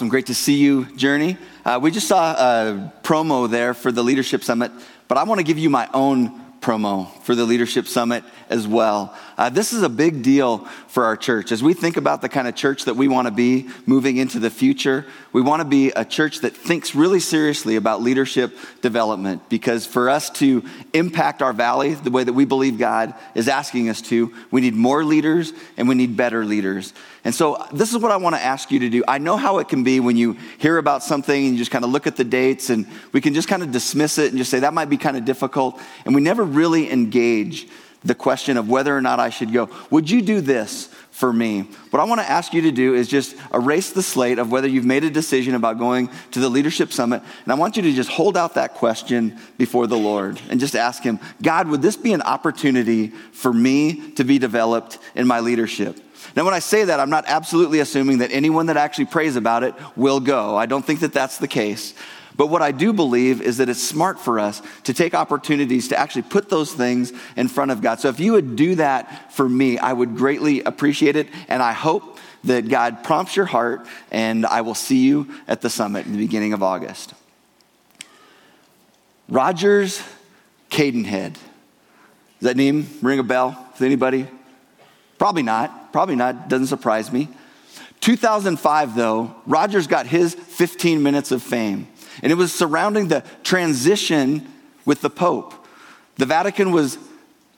Awesome. Great to see you, Journey. Uh, we just saw a promo there for the Leadership Summit, but I want to give you my own promo for the Leadership Summit as well. Uh, this is a big deal for our church. As we think about the kind of church that we want to be moving into the future, we want to be a church that thinks really seriously about leadership development because for us to impact our valley the way that we believe God is asking us to, we need more leaders and we need better leaders. And so, this is what I want to ask you to do. I know how it can be when you hear about something and you just kind of look at the dates and we can just kind of dismiss it and just say that might be kind of difficult. And we never really engage the question of whether or not I should go. Would you do this for me? What I want to ask you to do is just erase the slate of whether you've made a decision about going to the Leadership Summit. And I want you to just hold out that question before the Lord and just ask Him, God, would this be an opportunity for me to be developed in my leadership? Now, when I say that, I'm not absolutely assuming that anyone that actually prays about it will go. I don't think that that's the case. But what I do believe is that it's smart for us to take opportunities to actually put those things in front of God. So if you would do that for me, I would greatly appreciate it. And I hope that God prompts your heart, and I will see you at the summit in the beginning of August. Rogers Cadenhead. Does that name ring a bell with anybody? Probably not. Probably not. Doesn't surprise me. 2005, though, Rogers got his 15 minutes of fame. And it was surrounding the transition with the Pope. The Vatican was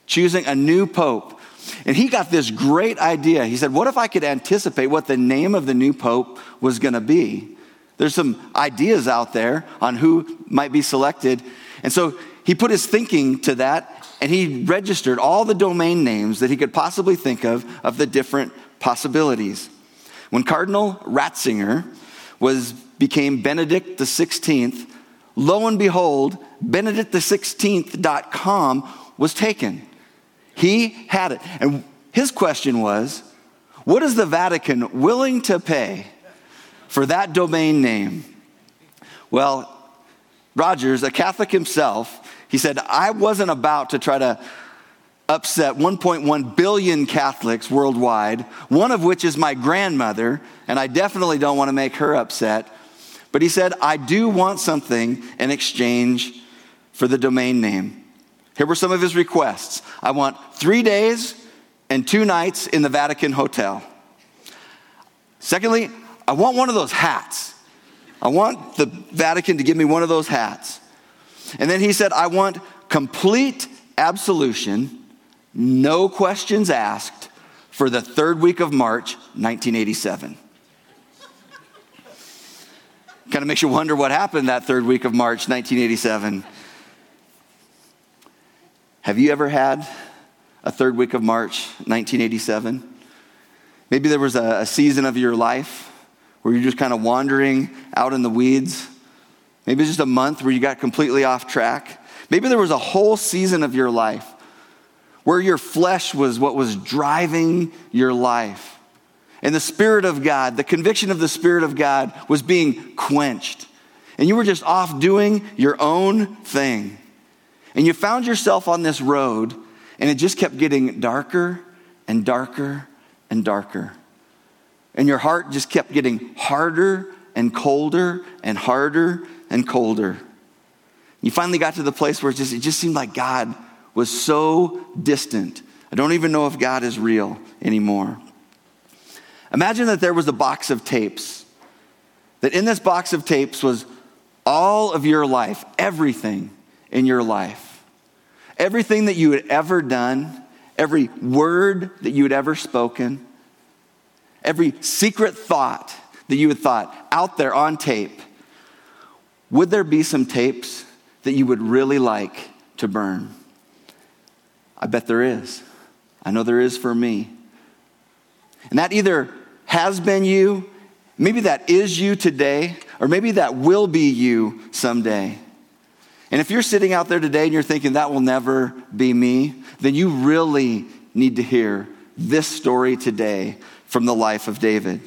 choosing a new Pope. And he got this great idea. He said, What if I could anticipate what the name of the new Pope was going to be? There's some ideas out there on who might be selected. And so he put his thinking to that and he registered all the domain names that he could possibly think of of the different possibilities. When Cardinal Ratzinger was became Benedict the 16th, lo and behold, benedictthesixteenth.com was taken. He had it. And his question was, what is the Vatican willing to pay for that domain name? Well, Rogers, a Catholic himself, he said, I wasn't about to try to upset 1.1 billion Catholics worldwide, one of which is my grandmother, and I definitely don't want to make her upset. But he said, I do want something in exchange for the domain name. Here were some of his requests I want three days and two nights in the Vatican Hotel. Secondly, I want one of those hats. I want the Vatican to give me one of those hats. And then he said, I want complete absolution, no questions asked, for the third week of March, 1987. Kind of makes you wonder what happened that third week of March 1987. Have you ever had a third week of March 1987? Maybe there was a, a season of your life where you're just kind of wandering out in the weeds. Maybe it's just a month where you got completely off track. Maybe there was a whole season of your life where your flesh was what was driving your life. And the Spirit of God, the conviction of the Spirit of God was being quenched. And you were just off doing your own thing. And you found yourself on this road, and it just kept getting darker and darker and darker. And your heart just kept getting harder and colder and harder and colder. You finally got to the place where it just, it just seemed like God was so distant. I don't even know if God is real anymore. Imagine that there was a box of tapes, that in this box of tapes was all of your life, everything in your life, everything that you had ever done, every word that you had ever spoken, every secret thought that you had thought out there on tape. Would there be some tapes that you would really like to burn? I bet there is. I know there is for me. And that either has been you, maybe that is you today, or maybe that will be you someday. And if you're sitting out there today and you're thinking that will never be me, then you really need to hear this story today from the life of David.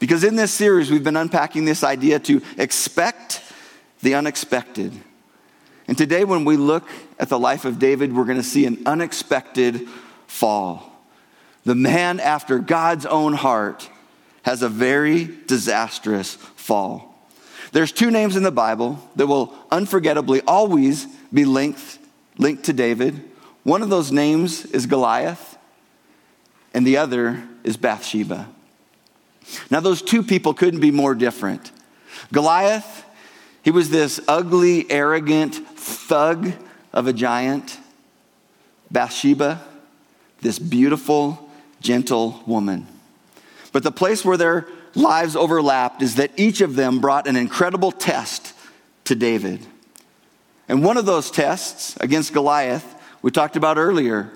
Because in this series, we've been unpacking this idea to expect the unexpected. And today, when we look at the life of David, we're going to see an unexpected fall. The man after God's own heart has a very disastrous fall. There's two names in the Bible that will unforgettably always be linked, linked to David. One of those names is Goliath, and the other is Bathsheba. Now, those two people couldn't be more different. Goliath, he was this ugly, arrogant thug of a giant. Bathsheba, this beautiful, gentle woman. But the place where their lives overlapped is that each of them brought an incredible test to David. And one of those tests against Goliath, we talked about earlier,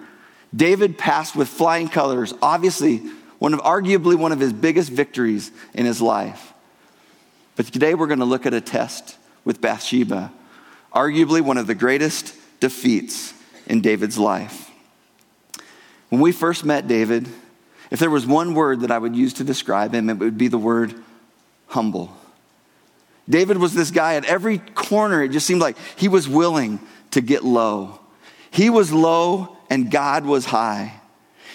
David passed with flying colors, obviously one of arguably one of his biggest victories in his life. But today we're going to look at a test with Bathsheba, arguably one of the greatest defeats in David's life. When we first met David, if there was one word that I would use to describe him, it would be the word humble. David was this guy at every corner, it just seemed like he was willing to get low. He was low and God was high.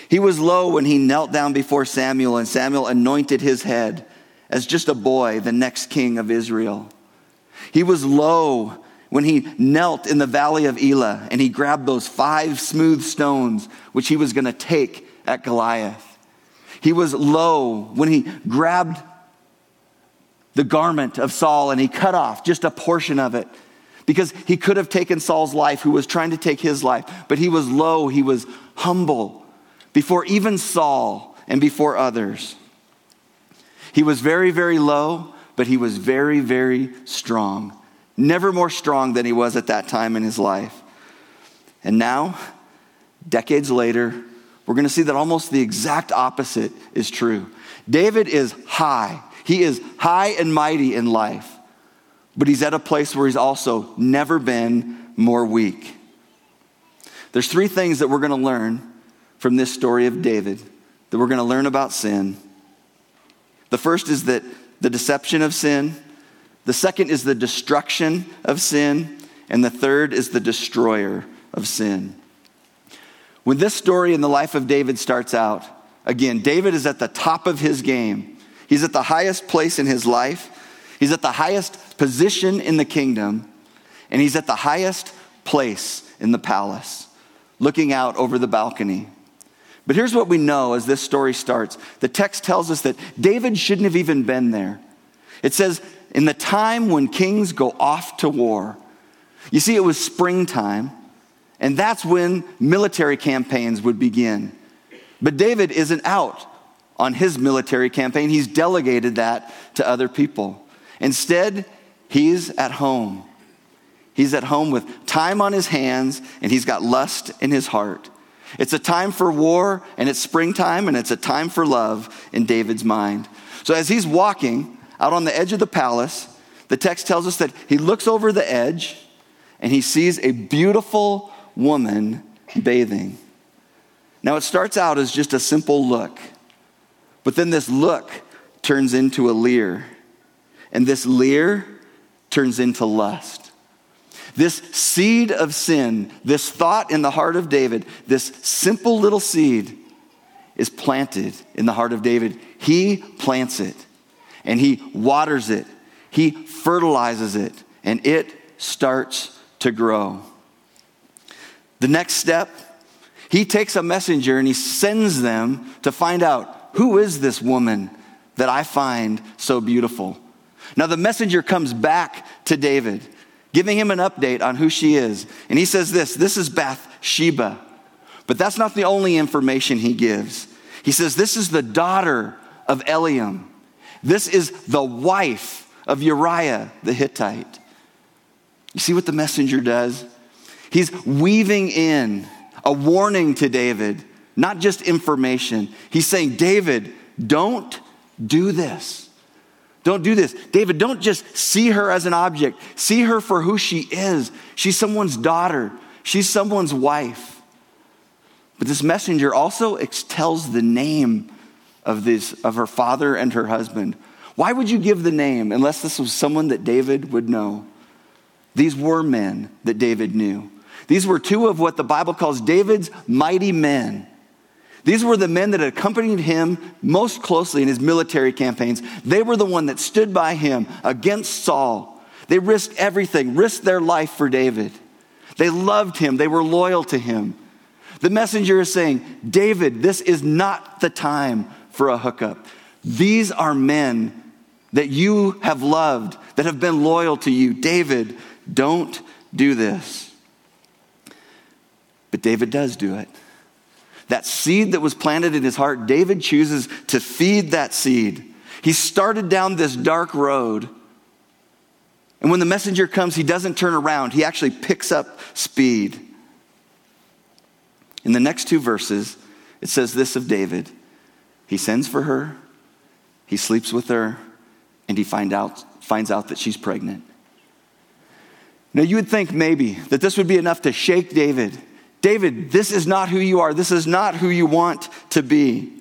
He was low when he knelt down before Samuel and Samuel anointed his head as just a boy, the next king of Israel. He was low when he knelt in the valley of Elah and he grabbed those five smooth stones which he was going to take at Goliath. He was low when he grabbed the garment of Saul and he cut off just a portion of it because he could have taken Saul's life, who was trying to take his life, but he was low, he was humble before even Saul and before others. He was very, very low, but he was very, very strong. Never more strong than he was at that time in his life. And now, decades later, we're going to see that almost the exact opposite is true. David is high. He is high and mighty in life, but he's at a place where he's also never been more weak. There's three things that we're going to learn from this story of David that we're going to learn about sin. The first is that the deception of sin, the second is the destruction of sin, and the third is the destroyer of sin. When this story in the life of David starts out, again, David is at the top of his game. He's at the highest place in his life, he's at the highest position in the kingdom, and he's at the highest place in the palace, looking out over the balcony. But here's what we know as this story starts the text tells us that David shouldn't have even been there. It says, in the time when kings go off to war. You see, it was springtime, and that's when military campaigns would begin. But David isn't out on his military campaign, he's delegated that to other people. Instead, he's at home. He's at home with time on his hands, and he's got lust in his heart. It's a time for war, and it's springtime, and it's a time for love in David's mind. So as he's walking out on the edge of the palace, the text tells us that he looks over the edge and he sees a beautiful woman bathing. Now, it starts out as just a simple look, but then this look turns into a leer, and this leer turns into lust. This seed of sin, this thought in the heart of David, this simple little seed is planted in the heart of David. He plants it and he waters it, he fertilizes it, and it starts to grow. The next step, he takes a messenger and he sends them to find out who is this woman that I find so beautiful. Now, the messenger comes back to David giving him an update on who she is. And he says this this is Bathsheba. But that's not the only information he gives. He says, This is the daughter of Eliam. This is the wife of Uriah the Hittite. You see what the messenger does? He's weaving in a warning to David, not just information. He's saying, David, don't do this. Don't do this. David, don't just see her as an object. See her for who she is. She's someone's daughter, she's someone's wife. But this messenger also tells the name of, this, of her father and her husband. Why would you give the name unless this was someone that David would know? These were men that David knew. These were two of what the Bible calls David's mighty men. These were the men that accompanied him most closely in his military campaigns. They were the one that stood by him against Saul. They risked everything, risked their life for David. They loved him, they were loyal to him. The messenger is saying, David, this is not the time for a hookup. These are men that you have loved, that have been loyal to you. David, don't do this. But David does do it. That seed that was planted in his heart, David chooses to feed that seed. He started down this dark road. And when the messenger comes, he doesn't turn around, he actually picks up speed. In the next two verses, it says this of David He sends for her, he sleeps with her, and he find out, finds out that she's pregnant. Now, you would think maybe that this would be enough to shake David. David, this is not who you are. This is not who you want to be.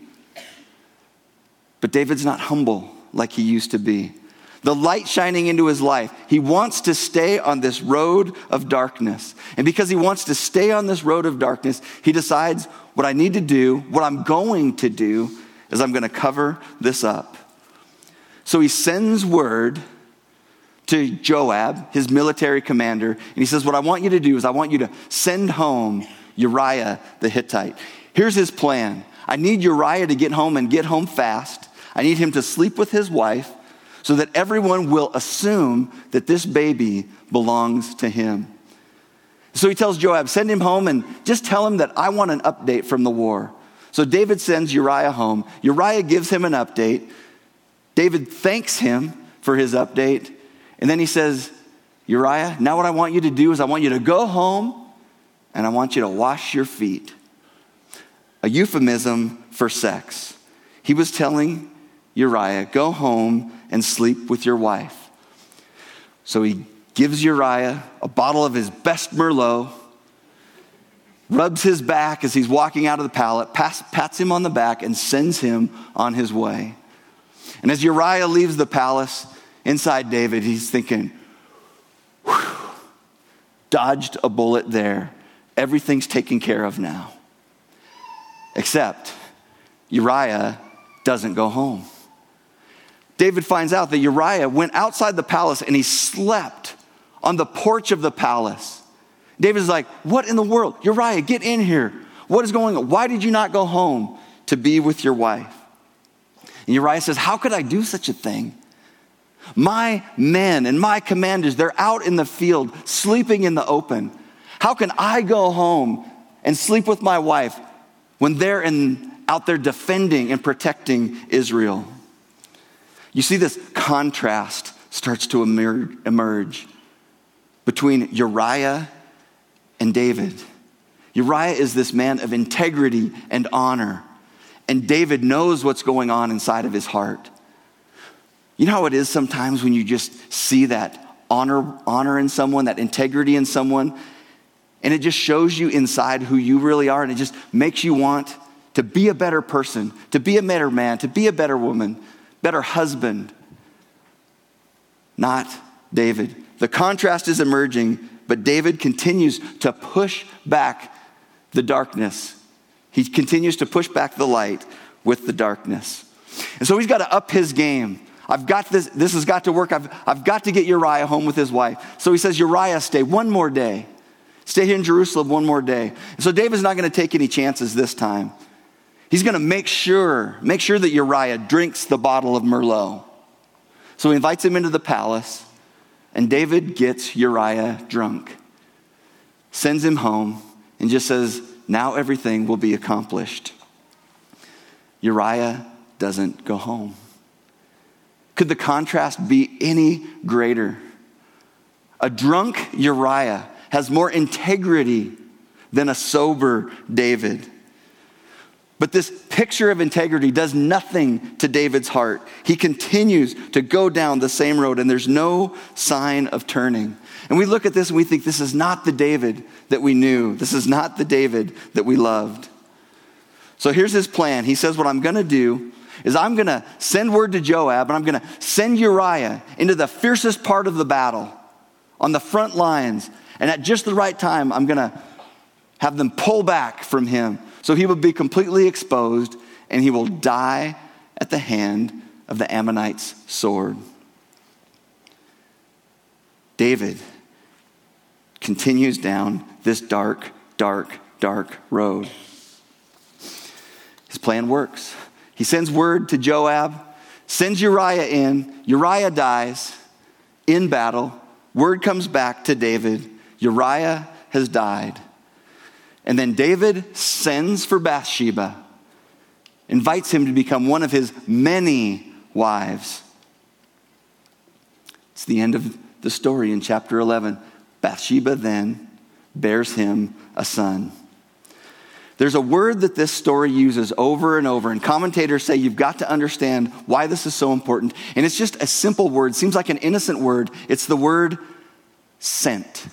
But David's not humble like he used to be. The light shining into his life, he wants to stay on this road of darkness. And because he wants to stay on this road of darkness, he decides what I need to do, what I'm going to do, is I'm going to cover this up. So he sends word to Joab, his military commander, and he says, What I want you to do is I want you to send home Uriah the Hittite. Here's his plan I need Uriah to get home and get home fast. I need him to sleep with his wife so that everyone will assume that this baby belongs to him. So he tells Joab, Send him home and just tell him that I want an update from the war. So David sends Uriah home. Uriah gives him an update. David thanks him for his update. And then he says, Uriah, now what I want you to do is I want you to go home and I want you to wash your feet. A euphemism for sex. He was telling Uriah, go home and sleep with your wife. So he gives Uriah a bottle of his best Merlot, rubs his back as he's walking out of the palace, pats him on the back, and sends him on his way. And as Uriah leaves the palace inside David, he's thinking, dodged a bullet there. Everything's taken care of now. Except Uriah doesn't go home. David finds out that Uriah went outside the palace and he slept on the porch of the palace. David's like, What in the world? Uriah, get in here. What is going on? Why did you not go home to be with your wife? And Uriah says, How could I do such a thing? My men and my commanders, they're out in the field, sleeping in the open. How can I go home and sleep with my wife when they're in, out there defending and protecting Israel? You see, this contrast starts to emerge between Uriah and David. Uriah is this man of integrity and honor. And David knows what's going on inside of his heart. You know how it is sometimes when you just see that honor, honor in someone, that integrity in someone, and it just shows you inside who you really are, and it just makes you want to be a better person, to be a better man, to be a better woman, better husband. Not David. The contrast is emerging, but David continues to push back the darkness he continues to push back the light with the darkness. And so he's got to up his game. I've got this, this has got to work. I've, I've got to get Uriah home with his wife. So he says, Uriah, stay one more day. Stay here in Jerusalem one more day. So David's not going to take any chances this time. He's going to make sure, make sure that Uriah drinks the bottle of Merlot. So he invites him into the palace, and David gets Uriah drunk, sends him home, and just says, now everything will be accomplished. Uriah doesn't go home. Could the contrast be any greater? A drunk Uriah has more integrity than a sober David. But this picture of integrity does nothing to David's heart. He continues to go down the same road, and there's no sign of turning. And we look at this and we think, this is not the David that we knew. This is not the David that we loved. So here's his plan. He says, What I'm going to do is I'm going to send word to Joab, and I'm going to send Uriah into the fiercest part of the battle on the front lines. And at just the right time, I'm going to have them pull back from him So he will be completely exposed and he will die at the hand of the Ammonites' sword. David continues down this dark, dark, dark road. His plan works. He sends word to Joab, sends Uriah in. Uriah dies in battle. Word comes back to David Uriah has died. And then David sends for Bathsheba, invites him to become one of his many wives. It's the end of the story in chapter 11. Bathsheba then bears him a son. There's a word that this story uses over and over, and commentators say you've got to understand why this is so important. And it's just a simple word, seems like an innocent word. It's the word sent.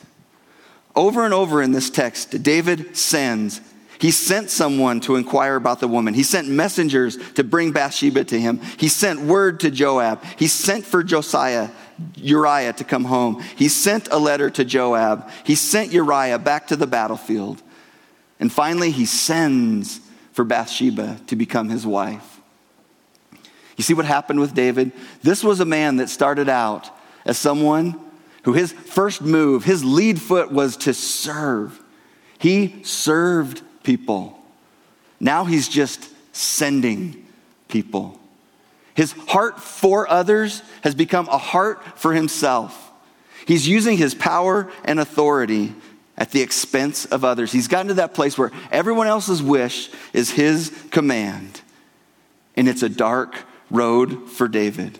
Over and over in this text, David sends. He sent someone to inquire about the woman. He sent messengers to bring Bathsheba to him. He sent word to Joab. He sent for Josiah, Uriah to come home. He sent a letter to Joab. He sent Uriah back to the battlefield. And finally, he sends for Bathsheba to become his wife. You see what happened with David? This was a man that started out as someone who his first move, his lead foot was to serve. He served people. Now he's just sending people. His heart for others has become a heart for himself. He's using his power and authority at the expense of others. He's gotten to that place where everyone else's wish is his command. And it's a dark road for David.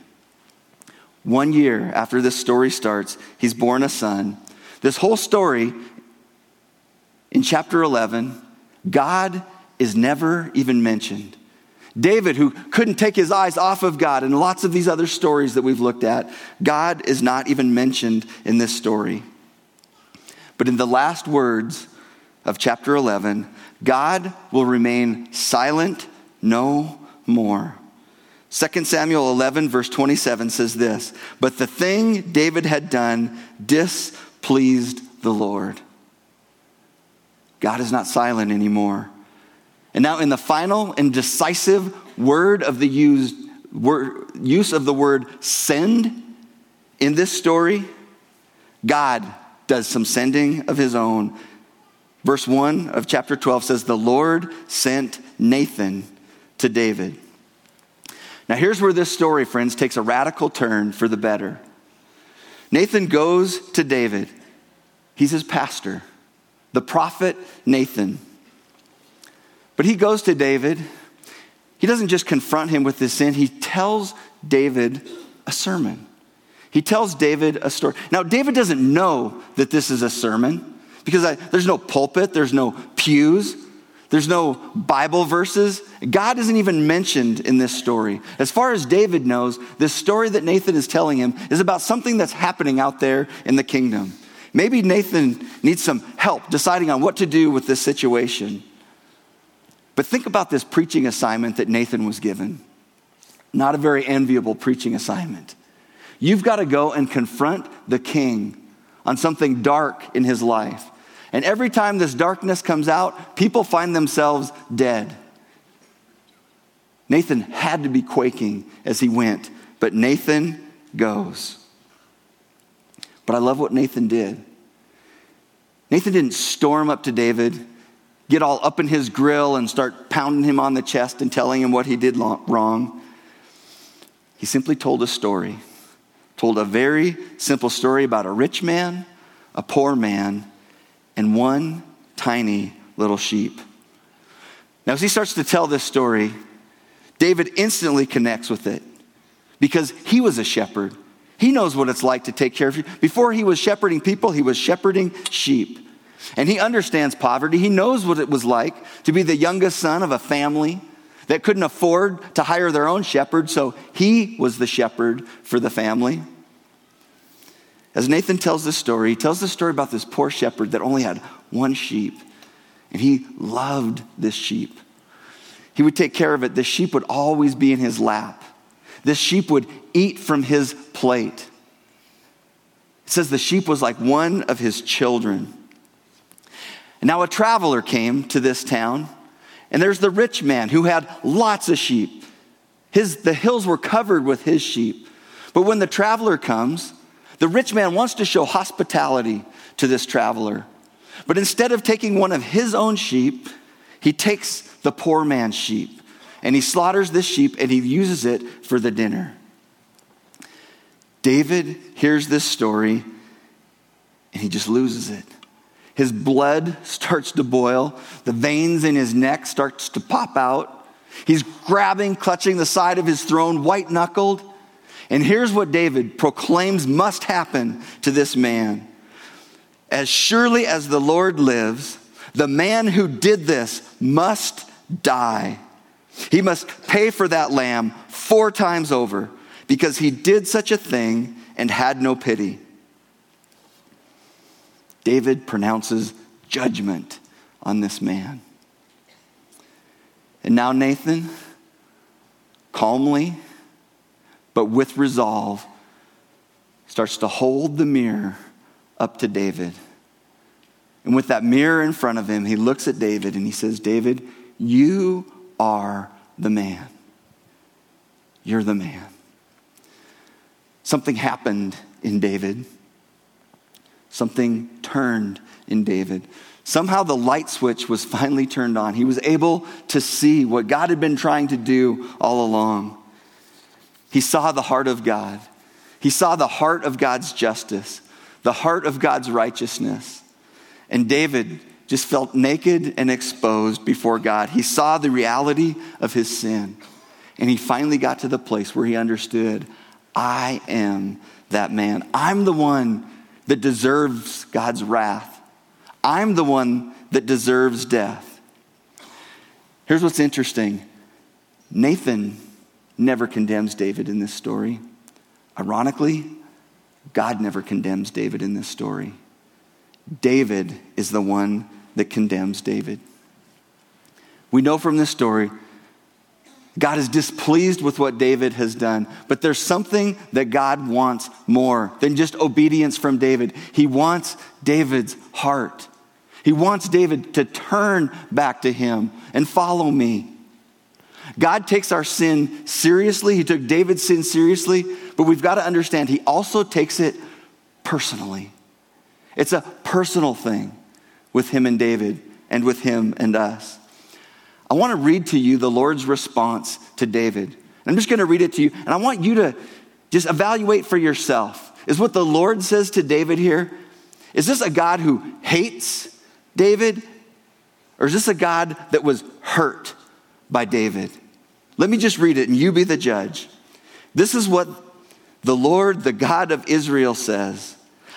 One year after this story starts, he's born a son. This whole story in chapter 11, God is never even mentioned. David, who couldn't take his eyes off of God, and lots of these other stories that we've looked at, God is not even mentioned in this story. But in the last words of chapter 11, God will remain silent no more. 2 Samuel 11, verse 27 says this But the thing David had done displeased the Lord. God is not silent anymore. And now, in the final and decisive word of the used, word, use of the word send in this story, God does some sending of his own. Verse 1 of chapter 12 says, The Lord sent Nathan to David. Now, here's where this story, friends, takes a radical turn for the better. Nathan goes to David, he's his pastor, the prophet Nathan. But he goes to David. He doesn't just confront him with his sin, he tells David a sermon. He tells David a story. Now, David doesn't know that this is a sermon because I, there's no pulpit, there's no pews, there's no Bible verses. God isn't even mentioned in this story. As far as David knows, this story that Nathan is telling him is about something that's happening out there in the kingdom. Maybe Nathan needs some help deciding on what to do with this situation. But think about this preaching assignment that Nathan was given. Not a very enviable preaching assignment. You've got to go and confront the king on something dark in his life. And every time this darkness comes out, people find themselves dead. Nathan had to be quaking as he went, but Nathan goes. But I love what Nathan did. Nathan didn't storm up to David, get all up in his grill, and start pounding him on the chest and telling him what he did wrong. He simply told a story told a very simple story about a rich man, a poor man, and one tiny little sheep. Now, as he starts to tell this story, David instantly connects with it because he was a shepherd. He knows what it's like to take care of you. Before he was shepherding people, he was shepherding sheep. And he understands poverty. He knows what it was like to be the youngest son of a family that couldn't afford to hire their own shepherd, so he was the shepherd for the family. As Nathan tells this story, he tells the story about this poor shepherd that only had one sheep, and he loved this sheep. He would take care of it. The sheep would always be in his lap. This sheep would eat from his plate. It says the sheep was like one of his children. Now a traveler came to this town And there's the rich man who had lots of sheep. His, the hills were covered with his sheep. But when the traveler comes, the rich man wants to show hospitality to this traveler. But instead of taking one of his own sheep, he takes the poor man's sheep and he slaughters this sheep and he uses it for the dinner. David hears this story and he just loses it. His blood starts to boil, the veins in his neck starts to pop out. He's grabbing, clutching the side of his throne, white-knuckled. And here's what David proclaims must happen to this man. As surely as the Lord lives, the man who did this must die. He must pay for that lamb four times over because he did such a thing and had no pity. David pronounces judgment on this man. And now Nathan, calmly, but with resolve, starts to hold the mirror up to David. And with that mirror in front of him, he looks at David and he says, David, you are the man. You're the man. Something happened in David. Something turned in David. Somehow the light switch was finally turned on. He was able to see what God had been trying to do all along. He saw the heart of God. He saw the heart of God's justice, the heart of God's righteousness. And David just felt naked and exposed before God. He saw the reality of his sin. And he finally got to the place where he understood I am that man. I'm the one that deserves God's wrath. I'm the one that deserves death. Here's what's interesting Nathan never condemns David in this story. Ironically, God never condemns David in this story. David is the one that condemns David. We know from this story, God is displeased with what David has done, but there's something that God wants more than just obedience from David. He wants David's heart. He wants David to turn back to him and follow me. God takes our sin seriously. He took David's sin seriously, but we've got to understand he also takes it personally. It's a personal thing with him and David and with him and us. I want to read to you the Lord's response to David. I'm just going to read it to you, and I want you to just evaluate for yourself. Is what the Lord says to David here, is this a God who hates David? Or is this a God that was hurt by David? Let me just read it and you be the judge. This is what the Lord, the God of Israel, says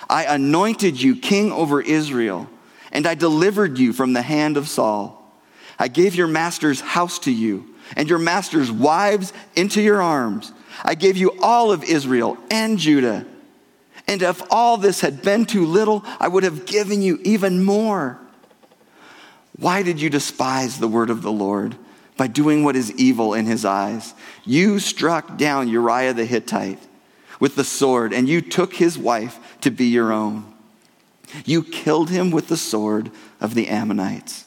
I anointed you king over Israel, and I delivered you from the hand of Saul. I gave your master's house to you, and your master's wives into your arms. I gave you all of Israel and Judah. And if all this had been too little, I would have given you even more. Why did you despise the word of the Lord? by doing what is evil in his eyes. You struck down Uriah the Hittite with the sword, and you took his wife to be your own. You killed him with the sword of the Ammonites.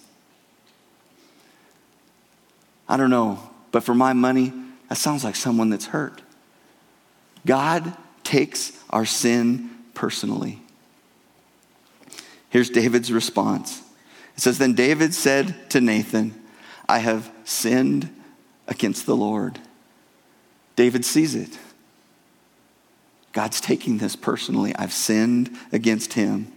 I don't know, but for my money, that sounds like someone that's hurt. God takes our sin personally. Here's David's response. It says, Then David said to Nathan, I have sinned against the Lord. David sees it. God's taking this personally. I've sinned against him.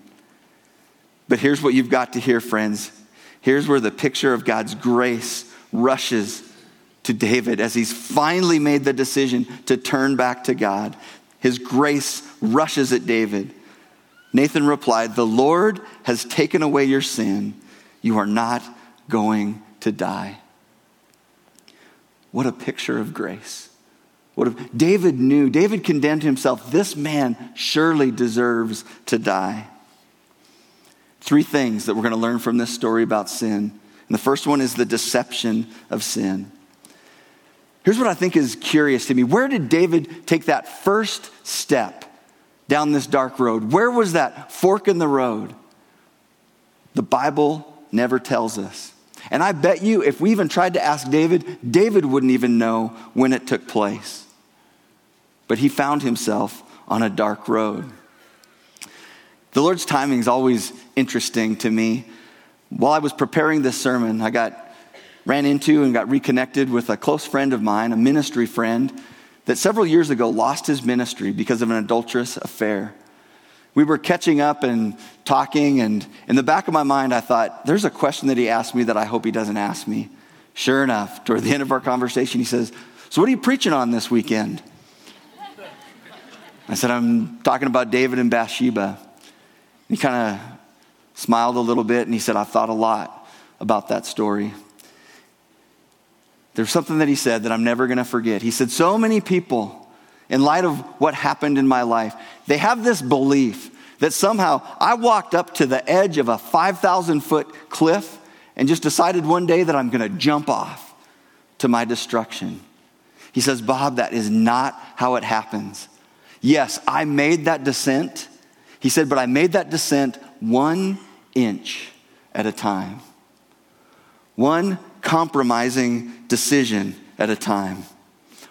But here's what you've got to hear, friends. Here's where the picture of God's grace rushes to David as he's finally made the decision to turn back to God. His grace rushes at David. Nathan replied, The Lord has taken away your sin. You are not going to die. What a picture of grace. What if David knew, David condemned himself, this man surely deserves to die. Three things that we're going to learn from this story about sin. And the first one is the deception of sin. Here's what I think is curious to me. Where did David take that first step down this dark road? Where was that fork in the road? The Bible never tells us. And I bet you, if we even tried to ask David, David wouldn't even know when it took place. But he found himself on a dark road. The Lord's timing is always interesting to me. While I was preparing this sermon, I got ran into and got reconnected with a close friend of mine, a ministry friend, that several years ago lost his ministry because of an adulterous affair. We were catching up and talking, and in the back of my mind, I thought, there's a question that he asked me that I hope he doesn't ask me. Sure enough, toward the end of our conversation, he says, So, what are you preaching on this weekend? I said, I'm talking about David and Bathsheba. He kind of smiled a little bit and he said, I've thought a lot about that story. There's something that he said that I'm never going to forget. He said, So many people, in light of what happened in my life, they have this belief that somehow I walked up to the edge of a 5,000 foot cliff and just decided one day that I'm going to jump off to my destruction. He says, Bob, that is not how it happens. Yes, I made that descent. He said, but I made that descent one inch at a time. One compromising decision at a time.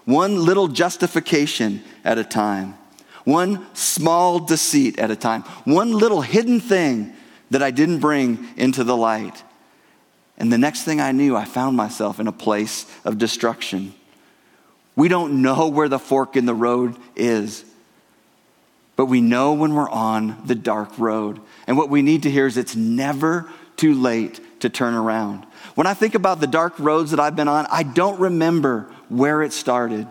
One little justification at a time. One small deceit at a time. One little hidden thing that I didn't bring into the light. And the next thing I knew, I found myself in a place of destruction. We don't know where the fork in the road is. But we know when we're on the dark road. And what we need to hear is it's never too late to turn around. When I think about the dark roads that I've been on, I don't remember where it started.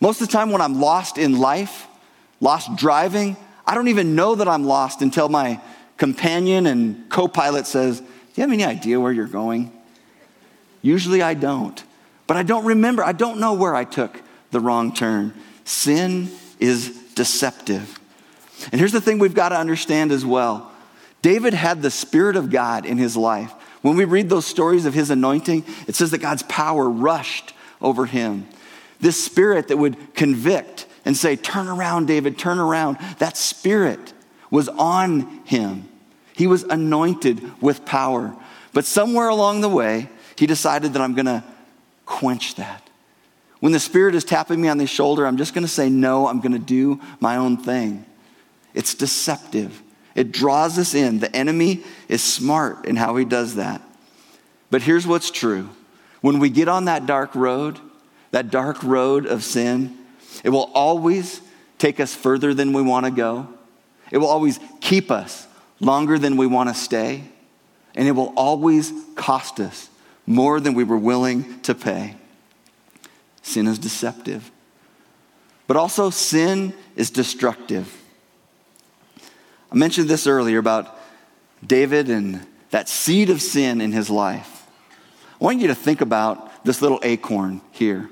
Most of the time, when I'm lost in life, lost driving, I don't even know that I'm lost until my companion and co pilot says, Do you have any idea where you're going? Usually I don't. But I don't remember, I don't know where I took the wrong turn. Sin is deceptive. And here's the thing we've got to understand as well David had the Spirit of God in his life. When we read those stories of his anointing, it says that God's power rushed over him. This spirit that would convict and say, Turn around, David, turn around. That spirit was on him. He was anointed with power. But somewhere along the way, he decided that I'm going to quench that. When the Spirit is tapping me on the shoulder, I'm just going to say, No, I'm going to do my own thing. It's deceptive, it draws us in. The enemy is smart in how he does that. But here's what's true when we get on that dark road, that dark road of sin, it will always take us further than we want to go. It will always keep us longer than we want to stay. And it will always cost us more than we were willing to pay. Sin is deceptive. But also, sin is destructive. I mentioned this earlier about David and that seed of sin in his life. I want you to think about this little acorn here.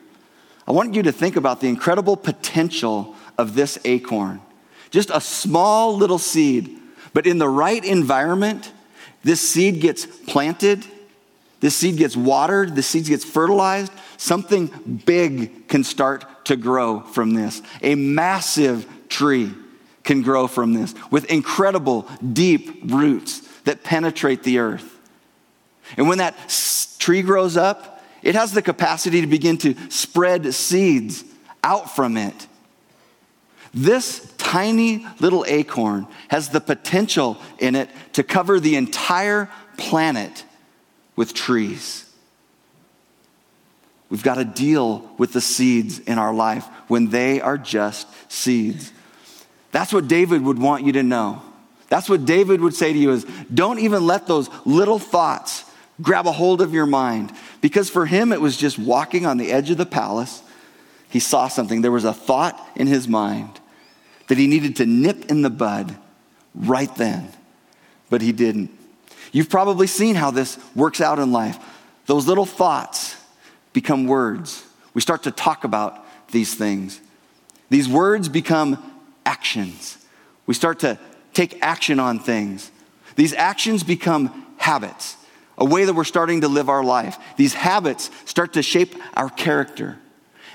I want you to think about the incredible potential of this acorn. Just a small little seed, but in the right environment, this seed gets planted, this seed gets watered, this seed gets fertilized, Something big can start to grow from this. A massive tree can grow from this with incredible deep roots that penetrate the earth. And when that tree grows up, it has the capacity to begin to spread seeds out from it. This tiny little acorn has the potential in it to cover the entire planet with trees. We've got to deal with the seeds in our life when they are just seeds. That's what David would want you to know. That's what David would say to you is don't even let those little thoughts grab a hold of your mind. Because for him, it was just walking on the edge of the palace. He saw something. There was a thought in his mind that he needed to nip in the bud right then, but he didn't. You've probably seen how this works out in life. Those little thoughts become words. We start to talk about these things. These words become actions. We start to take action on things. These actions become habits, a way that we're starting to live our life. These habits start to shape our character.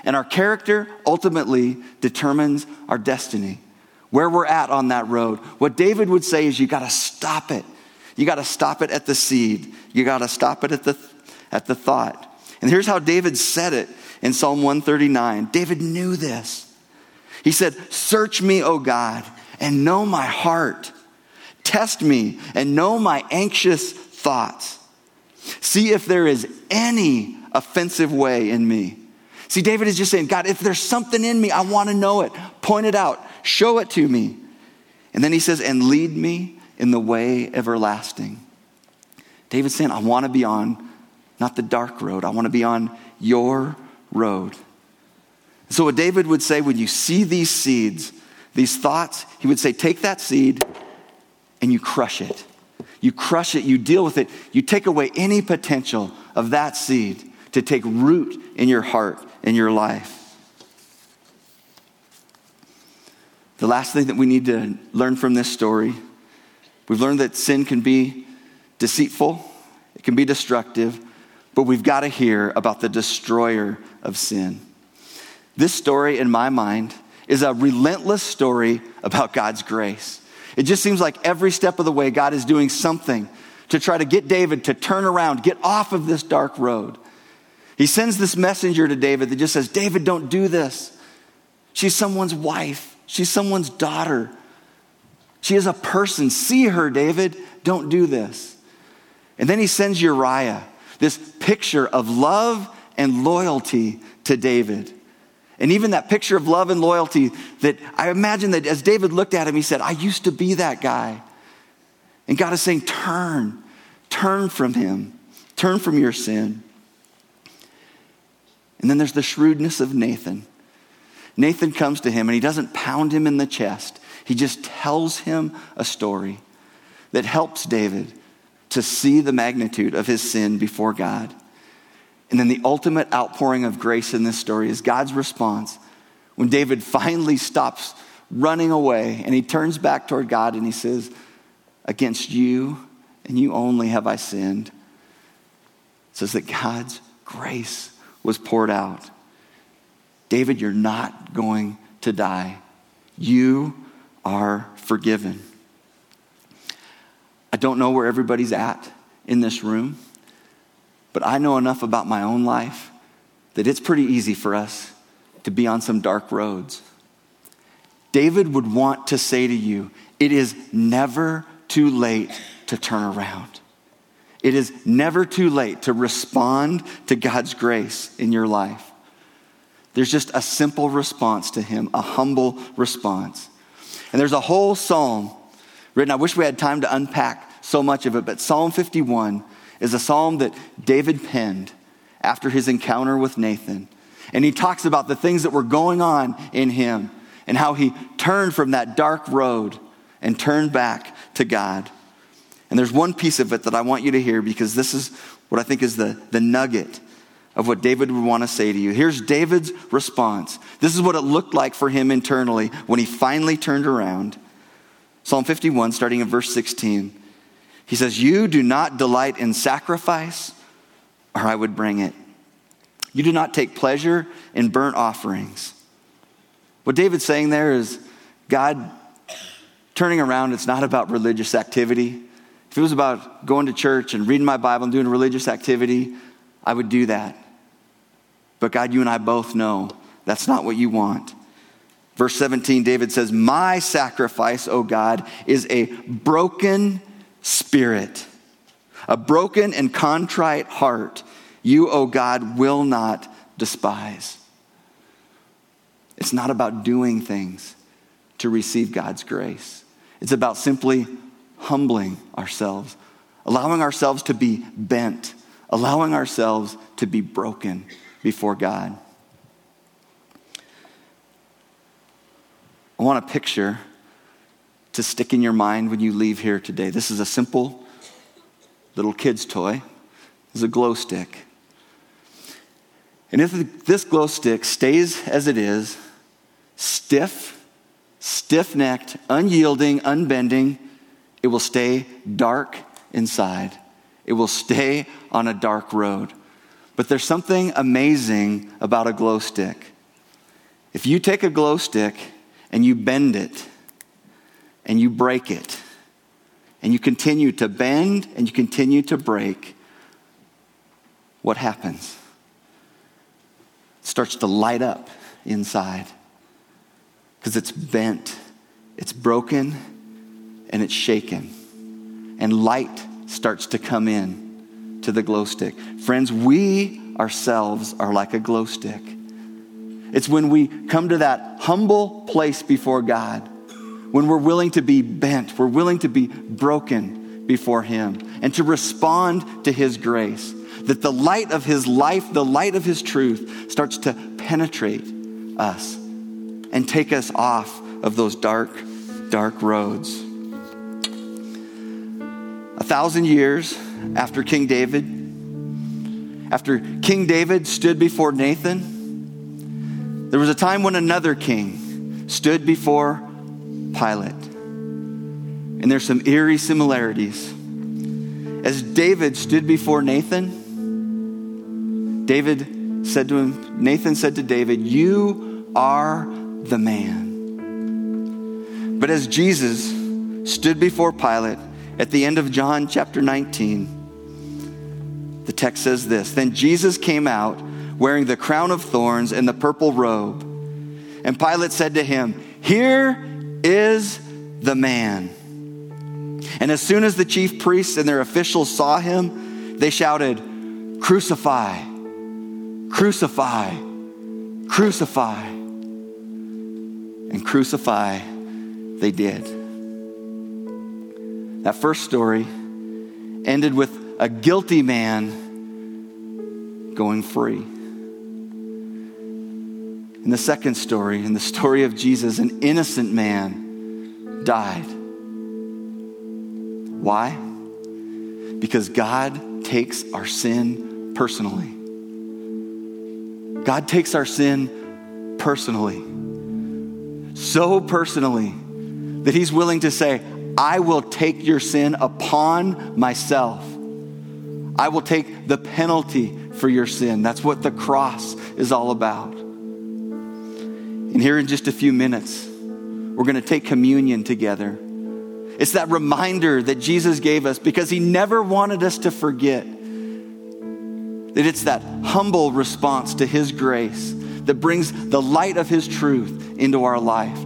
And our character ultimately determines our destiny, where we're at on that road. What David would say is you got to stop it. You got to stop it at the seed. You got to stop it at the, at the thought. And here's how David said it in Psalm 139. David knew this. He said, Search me, O God, and know my heart. Test me and know my anxious thoughts. See if there is any offensive way in me. See, David is just saying, God, if there's something in me, I want to know it. Point it out, show it to me. And then he says, and lead me in the way everlasting. David's saying, I want to be on not the dark road, I want to be on your road. So, what David would say when you see these seeds, these thoughts, he would say, Take that seed and you crush it. You crush it, you deal with it, you take away any potential of that seed to take root in your heart, in your life. The last thing that we need to learn from this story, we've learned that sin can be deceitful, it can be destructive, but we've got to hear about the destroyer of sin. This story, in my mind, is a relentless story about God's grace. It just seems like every step of the way, God is doing something to try to get David to turn around, get off of this dark road. He sends this messenger to David that just says, David, don't do this. She's someone's wife, she's someone's daughter. She is a person. See her, David. Don't do this. And then he sends Uriah, this picture of love and loyalty to David. And even that picture of love and loyalty that I imagine that as David looked at him, he said, I used to be that guy. And God is saying, turn, turn from him, turn from your sin. And then there's the shrewdness of Nathan. Nathan comes to him and he doesn't pound him in the chest, he just tells him a story that helps David to see the magnitude of his sin before God. And then the ultimate outpouring of grace in this story is God's response when David finally stops running away and he turns back toward God and he says, Against you and you only have I sinned. It says that God's grace was poured out. David, you're not going to die. You are forgiven. I don't know where everybody's at in this room. But I know enough about my own life that it's pretty easy for us to be on some dark roads. David would want to say to you, it is never too late to turn around. It is never too late to respond to God's grace in your life. There's just a simple response to Him, a humble response. And there's a whole psalm written. I wish we had time to unpack so much of it, but Psalm 51 is a psalm that David penned after his encounter with Nathan. And he talks about the things that were going on in him and how he turned from that dark road and turned back to God. And there's one piece of it that I want you to hear because this is what I think is the, the nugget of what David would want to say to you. Here's David's response. This is what it looked like for him internally when he finally turned around. Psalm 51, starting in verse 16. He says, You do not delight in sacrifice, or I would bring it. You do not take pleasure in burnt offerings. What David's saying there is God turning around, it's not about religious activity. If it was about going to church and reading my Bible and doing religious activity, I would do that. But God, you and I both know that's not what you want. Verse 17, David says, My sacrifice, O God, is a broken spirit, a broken and contrite heart, you, O God, will not despise. It's not about doing things to receive God's grace. It's about simply humbling ourselves, allowing ourselves to be bent, allowing ourselves to be broken before God. I want a picture to stick in your mind when you leave here today. This is a simple little kid's toy. It's a glow stick. And if this glow stick stays as it is, stiff, stiff necked, unyielding, unbending, it will stay dark inside. It will stay on a dark road. But there's something amazing about a glow stick. If you take a glow stick and you bend it, and you break it, and you continue to bend and you continue to break, what happens? It starts to light up inside because it's bent, it's broken, and it's shaken. And light starts to come in to the glow stick. Friends, we ourselves are like a glow stick. It's when we come to that humble place before God, when we're willing to be bent, we're willing to be broken before Him, and to respond to His grace, that the light of His life, the light of His truth, starts to penetrate us and take us off of those dark, dark roads. A thousand years after King David, after King David stood before Nathan, there was a time when another king stood before Pilate. And there's some eerie similarities. As David stood before Nathan, David said to him, Nathan said to David, You are the man. But as Jesus stood before Pilate at the end of John chapter 19, the text says this Then Jesus came out wearing the crown of thorns and the purple robe. And Pilate said to him, Here is the man. And as soon as the chief priests and their officials saw him, they shouted, Crucify, crucify, crucify. And crucify they did. That first story ended with a guilty man going free. In the second story, in the story of Jesus, an innocent man died. Why? Because God takes our sin personally. God takes our sin personally. So personally that He's willing to say, I will take your sin upon myself. I will take the penalty for your sin. That's what the cross is all about. And here in just a few minutes, we're going to take communion together. It's that reminder that Jesus gave us because he never wanted us to forget that it's that humble response to his grace that brings the light of his truth into our life.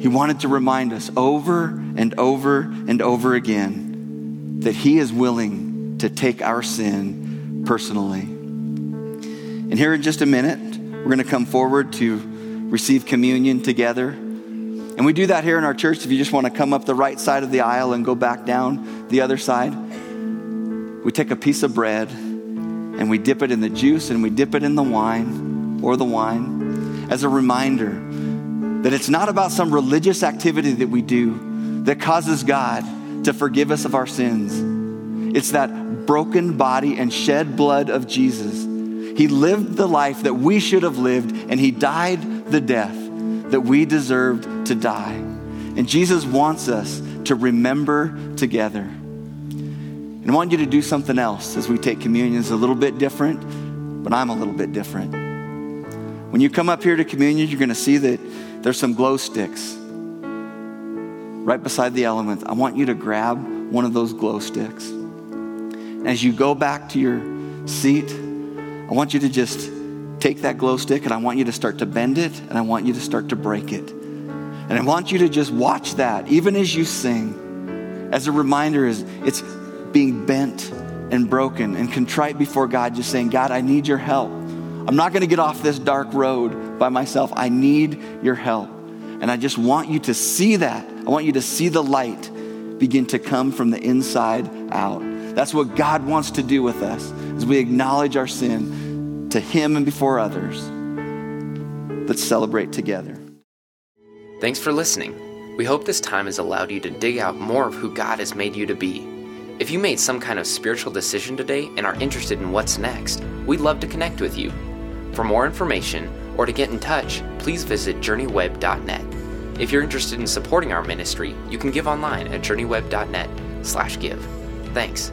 He wanted to remind us over and over and over again that he is willing to take our sin personally. And here in just a minute, we're going to come forward to receive communion together. And we do that here in our church. If you just want to come up the right side of the aisle and go back down the other side, we take a piece of bread and we dip it in the juice and we dip it in the wine or the wine as a reminder that it's not about some religious activity that we do that causes God to forgive us of our sins. It's that broken body and shed blood of Jesus. He lived the life that we should have lived, and He died the death that we deserved to die. And Jesus wants us to remember together. And I want you to do something else as we take communion. It's a little bit different, but I'm a little bit different. When you come up here to communion, you're going to see that there's some glow sticks right beside the elements. I want you to grab one of those glow sticks. As you go back to your seat, I want you to just take that glow stick and I want you to start to bend it and I want you to start to break it. And I want you to just watch that, even as you sing, as a reminder is it's being bent and broken and contrite before God, just saying, God, I need your help. I'm not going to get off this dark road by myself. I need your help. And I just want you to see that. I want you to see the light begin to come from the inside out. That's what God wants to do with us as we acknowledge our sin to Him and before others. Let's celebrate together. Thanks for listening. We hope this time has allowed you to dig out more of who God has made you to be. If you made some kind of spiritual decision today and are interested in what's next, we'd love to connect with you. For more information or to get in touch, please visit journeyweb.net. If you're interested in supporting our ministry, you can give online at journeyweb.net/give. Thanks.